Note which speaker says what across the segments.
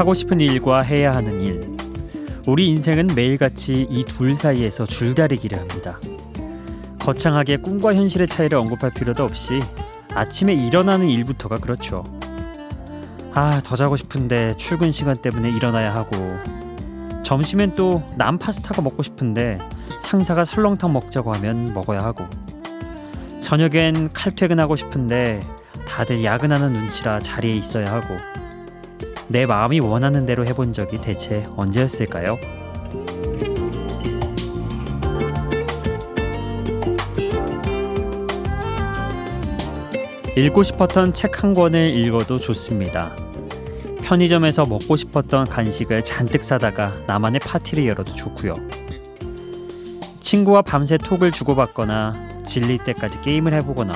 Speaker 1: 하고 싶은 일과 해야 하는 일. 우리 인생은 매일같이 이 둘 사이에서 줄다리기를 합니다. 거창하게 꿈과 현실의 차이를 언급할 필요도 없이 아침에 일어나는 일부터가 그렇죠. 아, 더 자고 싶은데 출근 시간 때문에 일어나야 하고 점심엔 또 남 파스타가 먹고 싶은데 상사가 설렁탕 먹자고 하면 먹어야 하고 저녁엔 칼퇴근하고 싶은데 다들 야근하는 눈치라 자리에 있어야 하고 내 마음이 원하는 대로 해본 적이 대체 언제였을까요? 읽고 싶었던 책 한 권을 읽어도 좋습니다. 편의점에서 먹고 싶었던 간식을 잔뜩 사다가 나만의 파티를 열어도 좋고요. 친구와 밤새 톡을 주고받거나 질릴 때까지 게임을 해보거나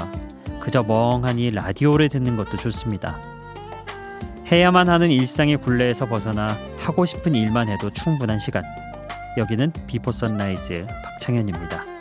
Speaker 1: 그저 멍하니 라디오를 듣는 것도 좋습니다. 해야만 하는 일상의 굴레에서 벗어나 하고 싶은 일만 해도 충분한 시간. 여기는 Before Sunrise 박창현입니다.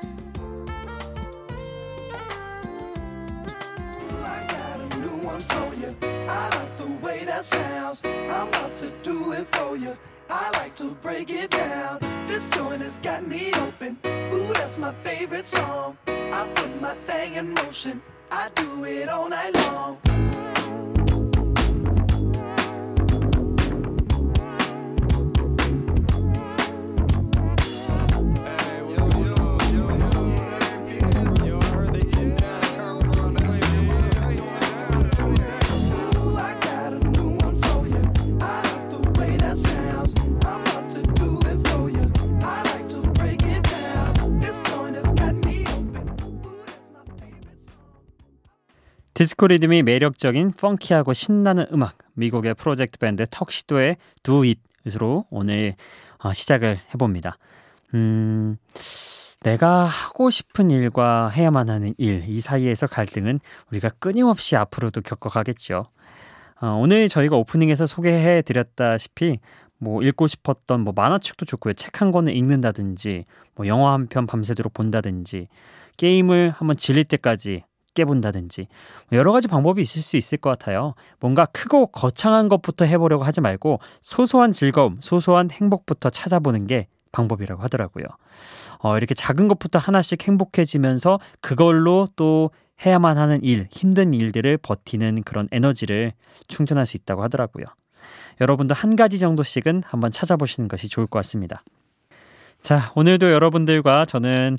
Speaker 1: 디스코 리듬이 매력적인 펑키하고 신나는 음악 미국의 프로젝트 밴드 턱시도의 Do It으로 오늘 어, 시작을 해봅니다. 음, 내가 하고 싶은 일과 해야만 하는 일 이 사이에서 갈등은 우리가 끊임없이 앞으로도 겪어가겠죠. 어, 오늘 저희가 오프닝에서 소개해 드렸다시피 뭐 읽고 싶었던 뭐 만화책도 좋고요. 책 한 권을 읽는다든지 뭐 영화 한 편 밤새도록 본다든지 게임을 한번 질릴 때까지 깨본다든지 뭐 여러 가지 방법이 있을 수 있을 것 같아요. 뭔가 크고 거창한 것부터 해보려고 하지 말고 소소한 즐거움, 소소한 행복부터 찾아보는 게 방법이라고 하더라고요. 어, 이렇게 작은 것부터 하나씩 행복해지면서 그걸로 또 해야만 하는 일, 힘든 일들을 버티는 그런 에너지를 충전할 수 있다고 하더라고요. 여러분도 한 가지 정도씩은 한번 찾아보시는 것이 좋을 것 같습니다. 자, 오늘도 여러분들과 저는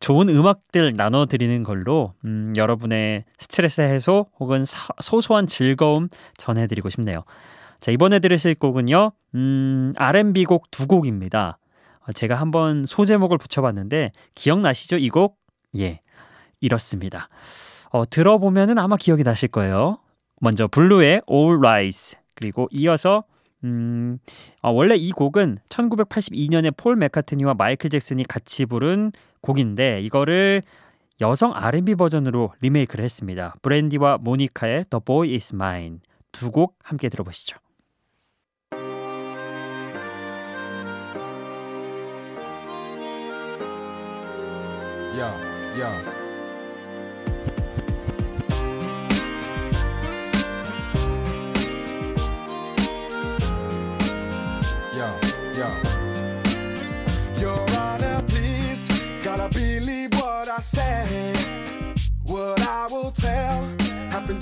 Speaker 1: 좋은 음악들 나눠드리는 걸로 음, 여러분의 스트레스 해소 혹은 사- 소소한 즐거움 전해드리고 싶네요. 자, 이번에 들으실 곡은요, 음, R&B 곡 두 곡입니다. 어, 제가 한번 소제목을 붙여봤는데 기억나시죠? 이 곡? 예, 이렇습니다. 어, 들어보면은 아마 기억이 나실 거예요. 먼저 블루의 All Rise 그리고 이어서 음, 어, 원래 이 곡은 1982년에 폴 맥카트니와 마이클 잭슨이 같이 부른 곡인데 이거를 여성 R&B 버전으로 리메이크를 했습니다. 브랜디와 모니카의 The Boy Is Mine 두 곡 함께 들어보시죠.
Speaker 2: Yeah, yeah.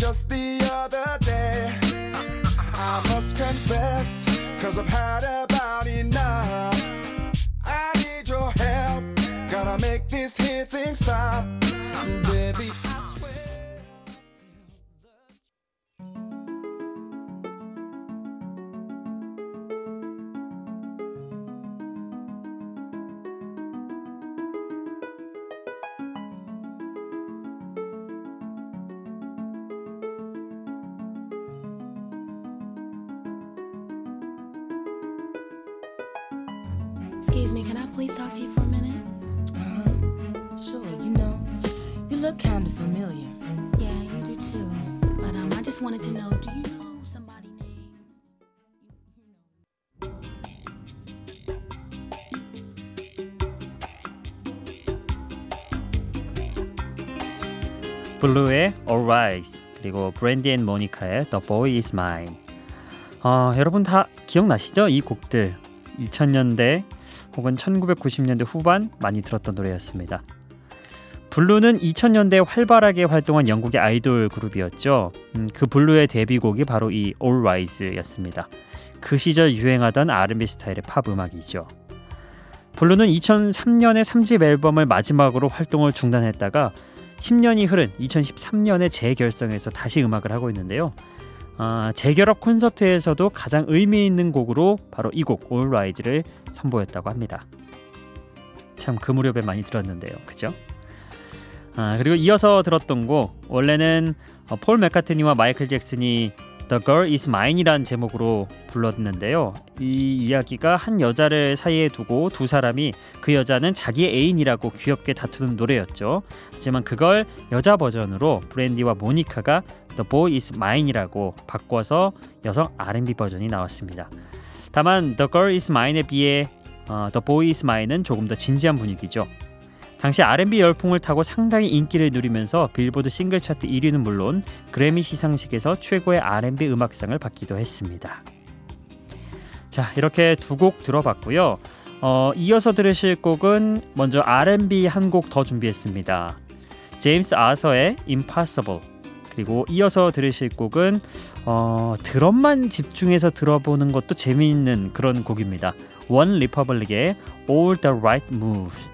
Speaker 2: Just the other day. I must confess, cause I've had
Speaker 3: me, can I please talk to you for a minute? Uh-huh. Sure, you know, you look kind of familiar. Yeah, you do too. But um, I just wanted to know, do you know somebody named?
Speaker 1: 블루의 All Rise 그리고 브랜디 앤 모니카의 The Boy Is Mine 어, 여러분 다 기억나시죠? 이 곡들 2000년대 혹은 1990년대 후반 많이 들었던 노래였습니다. Blue는 2000년대에 활발하게 활동한 영국의 아이돌 그룹이었죠. 음, 그 Blue의 데뷔곡이 바로 이 All Rise였습니다. 그 시절 유행하던 R&B 스타일의 팝 음악이죠. Blue는 2003년에 3집 앨범을 마지막으로 활동을 중단했다가 10년이 흐른 2013년에 재결성해서 다시 음악을 하고 있는데요. 아, 재결합 콘서트에서도 가장 의미 있는 곡으로 바로 이 곡 All Rise를 선보였다고 합니다. 참 그 무렵에 많이 들었는데요. 그죠? 아, 그리고 이어서 들었던 곡 원래는 어, 폴 맥카트니와 마이클 잭슨이 The Girl Is Mine이란 제목으로 불렀는데요. 이 이야기가 한 여자를 사이에 두고 두 사람이 그 여자는 자기의 애인이라고 귀엽게 다투는 노래였죠. 하지만 그걸 여자 버전으로 브랜디와 모니카가 The Boy Is Mine이라고 바꿔서 여성 R&B 버전이 나왔습니다. 다만 The Girl Is Mine에 비해 어, The Boy Is Mine은 조금 더 진지한 분위기죠. 당시 R&B 열풍을 타고 상당히 인기를 누리면서 빌보드 싱글 차트 1위는 물론 그래미 시상식에서 최고의 R&B 음악상을 받기도 했습니다. 자, 이렇게 두 곡 들어봤고요. 어, 이어서 들으실 곡은 먼저 R&B 한 곡 더 준비했습니다. 제임스 아서의 Impossible 그리고 이어서 들으실 곡은 어, 드럼만 집중해서 들어보는 것도 재미있는 그런 곡입니다. 원 리퍼블릭의 All the Right Moves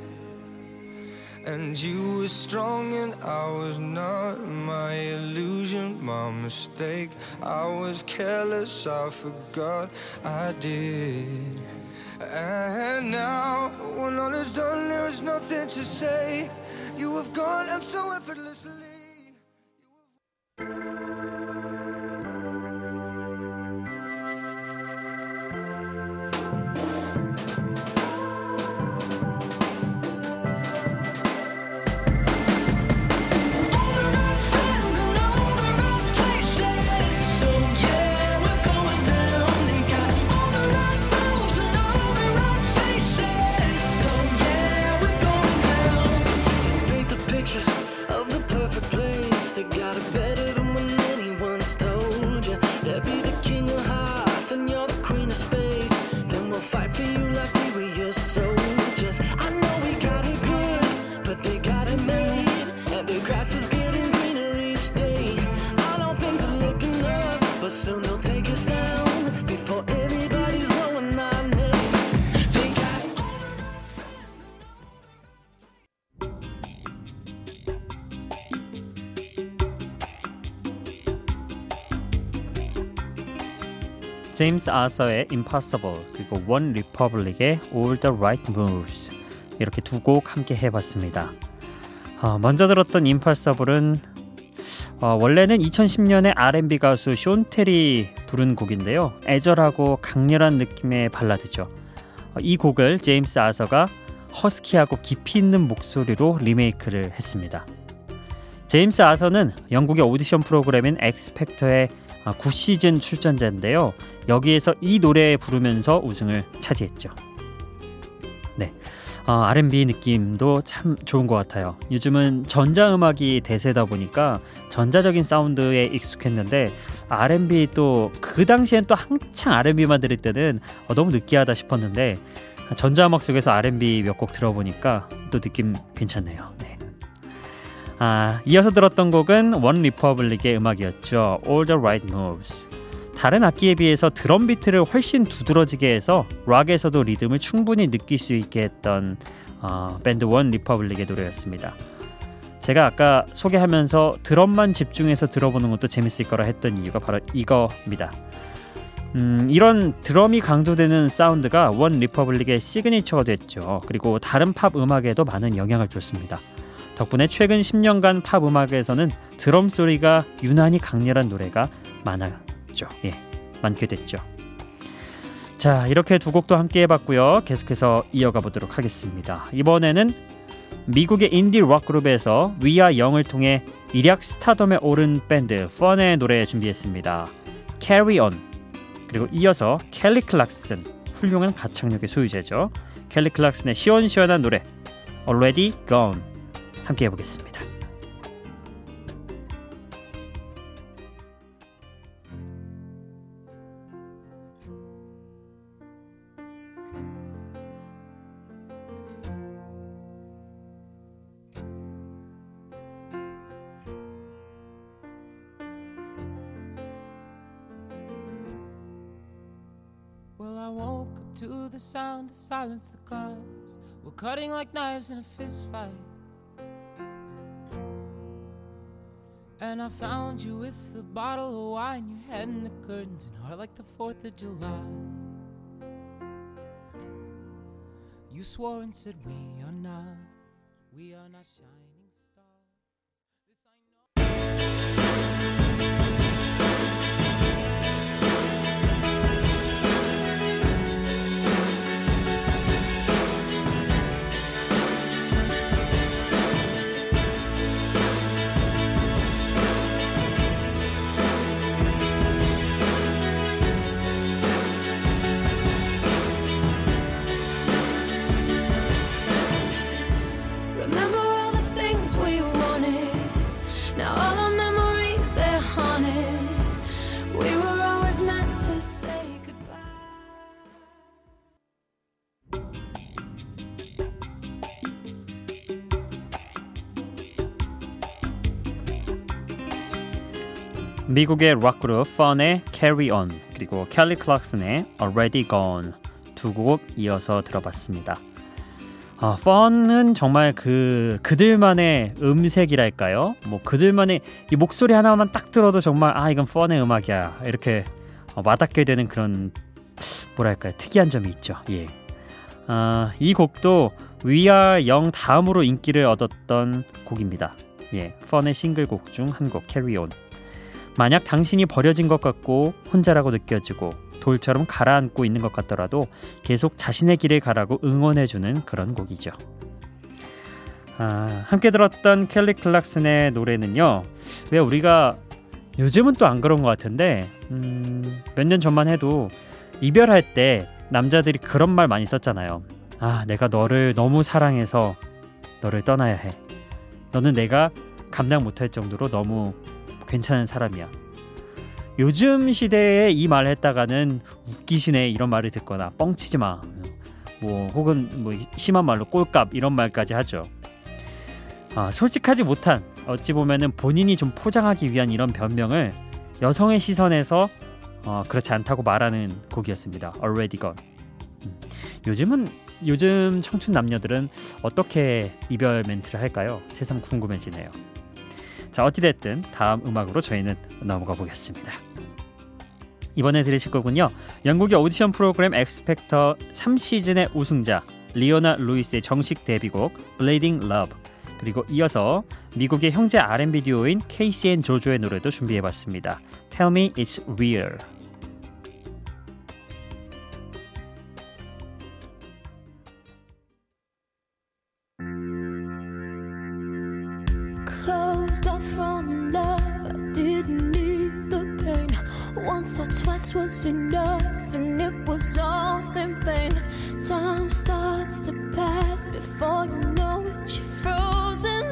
Speaker 2: And you were strong and I was not my illusion, my mistake. I was careless, I forgot I did. And now, when all is done, there is nothing to say. You have gone and so effortlessly.
Speaker 1: 제임스 아서의 Impossible 그리고 OneRepublic의 All the Right Moves 이렇게 두 곡 함께 해봤습니다. 어, 먼저 들었던 Impossible은 어, 원래는 2010년에 R&B 가수 숀텔이 부른 곡인데요. 애절하고 강렬한 느낌의 발라드죠. 어, 이 곡을 제임스 아서가 허스키하고 깊이 있는 목소리로 리메이크를 했습니다. 제임스 아서는 영국의 오디션 프로그램인 X Factor 의 9시즌 출전자인데요. 여기에서 이 노래 부르면서 우승을 차지했죠. 네. 어, R&B 느낌도 참 좋은 것 같아요. 요즘은 전자음악이 대세다 보니까 전자적인 사운드에 익숙했는데 R&B 또 그 당시엔 또 한창 R&B만 들을 때는 어, 너무 느끼하다 싶었는데 전자음악 속에서 R&B 몇 곡 들어보니까 또 느낌 괜찮네요. 네. 아, 이어서 들었던 곡은 OneRepublic의 음악이었죠. All the Right Moves. 다른 악기에 비해서 드럼 비트를 훨씬 두드러지게 해서 락에서도 리듬을 충분히 느낄 수 있게 했던 어, 밴드 OneRepublic의 노래였습니다. 제가 아까 소개하면서 드럼만 집중해서 들어보는 것도 재밌을 거라 했던 이유가 바로 이거입니다. 음, 이런 드럼이 강조되는 사운드가 OneRepublic의 signature가 됐죠. 그리고 다른 팝 음악에도 많은 영향을 줬습니다. 덕분에 최근 10년간 팝 음악에서는 드럼 소리가 유난히 강렬한 노래가 많았죠. 예, 많게 됐죠. 자, 이렇게 두 곡도 함께 해봤고요. 계속해서 이어가 보도록 하겠습니다. 이번에는 미국의 인디 록 그룹에서 위아 영을 통해 일약 스타덤에 오른 밴드 펀의 노래 준비했습니다. Carry On 그리고 이어서 켈리 클락슨 훌륭한 가창력의 소유자죠. 켈리 클락슨의 시원시원한 노래 Already Gone 함께 해보겠습니다.
Speaker 4: Well, I woke up to the sound of silence. The cars were cutting like knives in a fist fight. And I found you with a bottle of wine, your head in the curtains, and heart like the 4th of July. You swore and said, We are not, we are not shining stars.
Speaker 1: 미국의 록 그룹 펀의 Carry On 그리고 켈리 클락슨의 Already Gone 두 곡 이어서 들어봤습니다. 아, 펀은 정말 그 그들만의 음색이랄까요? 뭐 그들만의 이 목소리 하나만 딱 들어도 정말 아 이건 펀의 음악이야 이렇게 어, 와닿게 되는 그런 뭐랄까요 특이한 점이 있죠. 예. 아, 이 곡도 We Are Young 다음으로 인기를 얻었던 곡입니다. 예, 펀의 싱글곡 중 한 곡 Carry On. 만약 당신이 버려진 것 같고 혼자라고 느껴지고 돌처럼 가라앉고 있는 것 같더라도 계속 자신의 길을 가라고 응원해주는 그런 곡이죠. 아, 함께 들었던 켈리 클락슨의 노래는요. 왜 우리가 요즘은 또 안 그런 것 같은데 음, 몇 년 전만 해도 이별할 때 남자들이 그런 말 많이 썼잖아요. 아, 내가 너를 너무 사랑해서 너를 떠나야 해. 너는 내가 감당 못할 정도로 너무 괜찮은 사람이야. 요즘 시대에 이 말을 했다가는 웃기시네 이런 말을 듣거나 뻥치지 마. 뭐 혹은 뭐 심한 말로 꼴값 이런 말까지 하죠. 아, 솔직하지 못한 어찌 보면은 본인이 좀 포장하기 위한 이런 변명을 여성의 시선에서 어, 그렇지 않다고 말하는 곡이었습니다. Already Gone. 음, 요즘은 요즘 청춘 남녀들은 어떻게 이별 멘트를 할까요? 새삼 궁금해지네요. 자 어찌됐든 다음 음악으로 저희는 넘어가 보겠습니다. 이번에 들으실 거군요. 영국의 오디션 프로그램 X Factor 3시즌의 우승자 리오나 루이스의 정식 데뷔곡 Bleeding Love 그리고 이어서 미국의 형제 R&B 듀오인 앤 조조의 노래도 준비해봤습니다. Tell Me It's Real
Speaker 3: was enough, and it was all in vain. Time starts to pass before you know it, you're frozen.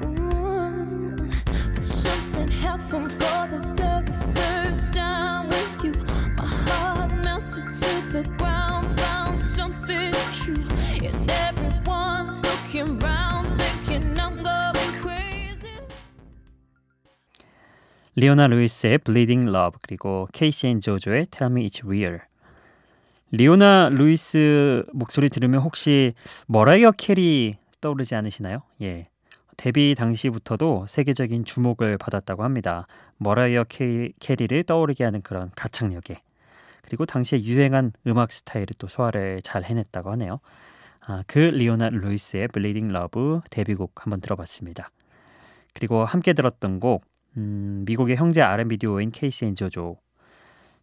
Speaker 3: Mm. But something happened
Speaker 1: 리오나 루이스의 Bleeding Love 그리고 케이시 앤 조조의 Tell Me It's Real 리오나 루이스 목소리 들으면 혹시 머라이어 캐리 떠오르지 않으시나요? 예. 데뷔 당시부터도 세계적인 주목을 받았다고 합니다. 머라이어 캐, 캐리를 떠오르게 하는 그런 가창력에 그리고 당시에 유행한 음악 스타일을 또 소화를 잘 해냈다고 하네요. 아, 그 리오나 루이스의 Bleeding Love 데뷔곡 한번 들어봤습니다. 그리고 함께 들었던 곡 음, 미국의 형제 R&B 듀오인 K-Ci & JoJo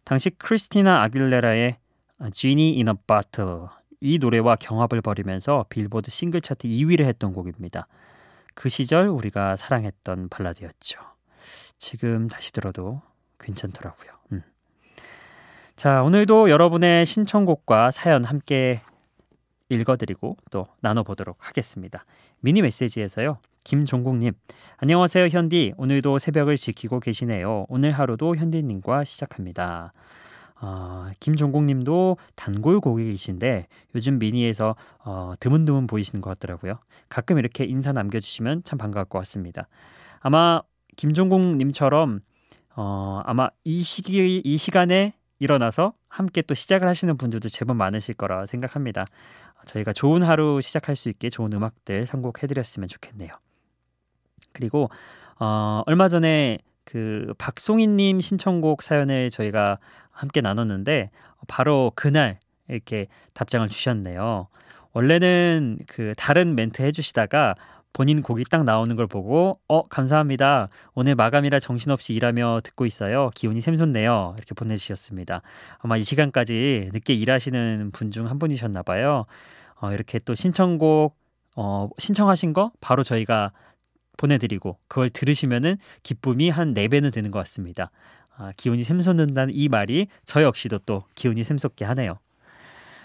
Speaker 1: 당시 크리스티나 아길레라의 Genie in a Bottle 이 노래와 경합을 벌이면서 빌보드 싱글 차트 2위를 했던 곡입니다. 그 시절 우리가 사랑했던 발라드였죠. 지금 다시 들어도 괜찮더라고요. 음. 자, 오늘도 여러분의 신청곡과 사연 함께 읽어드리고 또 나눠보도록 하겠습니다. 미니 메시지에서요. 김종국님, 안녕하세요 현디. 오늘도 새벽을 지키고 계시네요. 오늘 하루도 현디님과 시작합니다. 어, 김종국님도 단골 고객이신데 요즘 미니에서 어, 드문드문 보이시는 것 같더라고요. 가끔 이렇게 인사 남겨주시면 참 반가울 것 같습니다. 아마 김종국님처럼 어, 아마 이 시기 이 시간에 일어나서 함께 또 시작을 하시는 분들도 제법 많으실 거라 생각합니다. 저희가 좋은 하루 시작할 수 있게 좋은 음악들 선곡해드렸으면 좋겠네요. 그리고 어, 얼마 전에 그 박송희님 신청곡 사연을 저희가 함께 나눴는데 바로 그날 이렇게 답장을 주셨네요. 원래는 그 다른 멘트 해주시다가 본인 곡이 딱 나오는 걸 보고 어 감사합니다. 오늘 마감이라 정신없이 일하며 듣고 있어요. 기운이 샘솟네요. 이렇게 보내주셨습니다. 아마 이 시간까지 늦게 일하시는 분 중 한 분이셨나 봐요. 어, 이렇게 또 신청곡 어, 신청하신 거 바로 저희가 보내드리고 그걸 들으시면은 기쁨이 한 4배는 되는 것 같습니다 아, 기운이 샘솟는다는 이 말이 저 역시도 또 기운이 샘솟게 하네요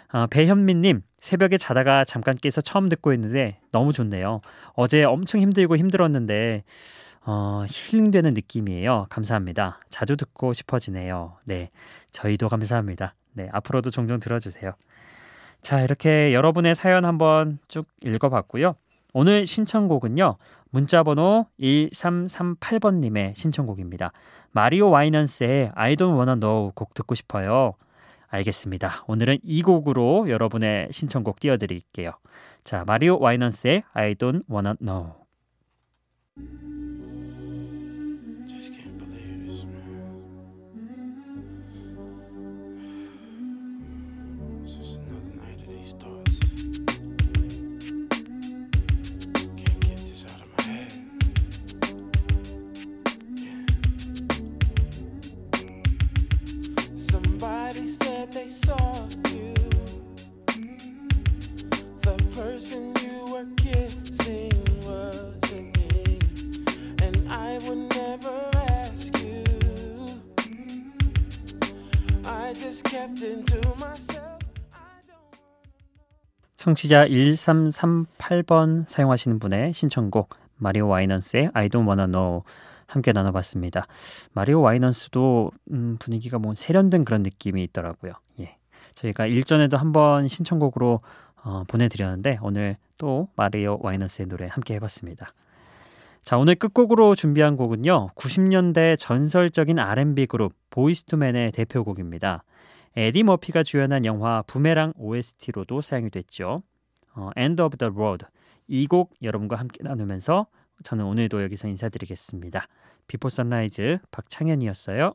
Speaker 1: 아, 배현민님 새벽에 자다가 잠깐 깨서 처음 듣고 있는데 너무 좋네요. 어제 엄청 힘들고 힘들었는데 어, 힐링되는 느낌이에요. 감사합니다. 자주 듣고 싶어지네요. 네, 저희도 감사합니다. 네, 앞으로도 종종 들어주세요. 자, 이렇게 여러분의 사연 한번 쭉 읽어봤고요. 오늘 신청곡은요. 문자번호 1338번님의 신청곡입니다. 마리오 와이넌스의 I don't wanna know 곡 듣고 싶어요. 알겠습니다. 오늘은 이 곡으로 여러분의 신청곡 띄워드릴게요. 자, 마리오 와이넌스의 I don't wanna know. 청취자 1338번 사용하시는 분의 신청곡 마리오 와이넌스의 I don't wanna know 함께 나눠봤습니다. 마리오 와이넌스도 음, 분위기가 뭐 세련된 그런 느낌이 있더라고요. 예. 저희가 일전에도 한번 신청곡으로 어, 보내드렸는데 오늘 또 마리오 와이넌스의 노래 함께 해봤습니다. 자 오늘 끝곡으로 준비한 곡은요 90년대 전설적인 R&B 그룹 보이스투맨의 대표곡입니다. 에디 머피가 주연한 영화 부메랑 OST로도 사용이 됐죠. 어, End of the Road 이 곡 여러분과 함께 나누면서 저는 오늘도 여기서 인사드리겠습니다. Before Sunrise 박창현이었어요.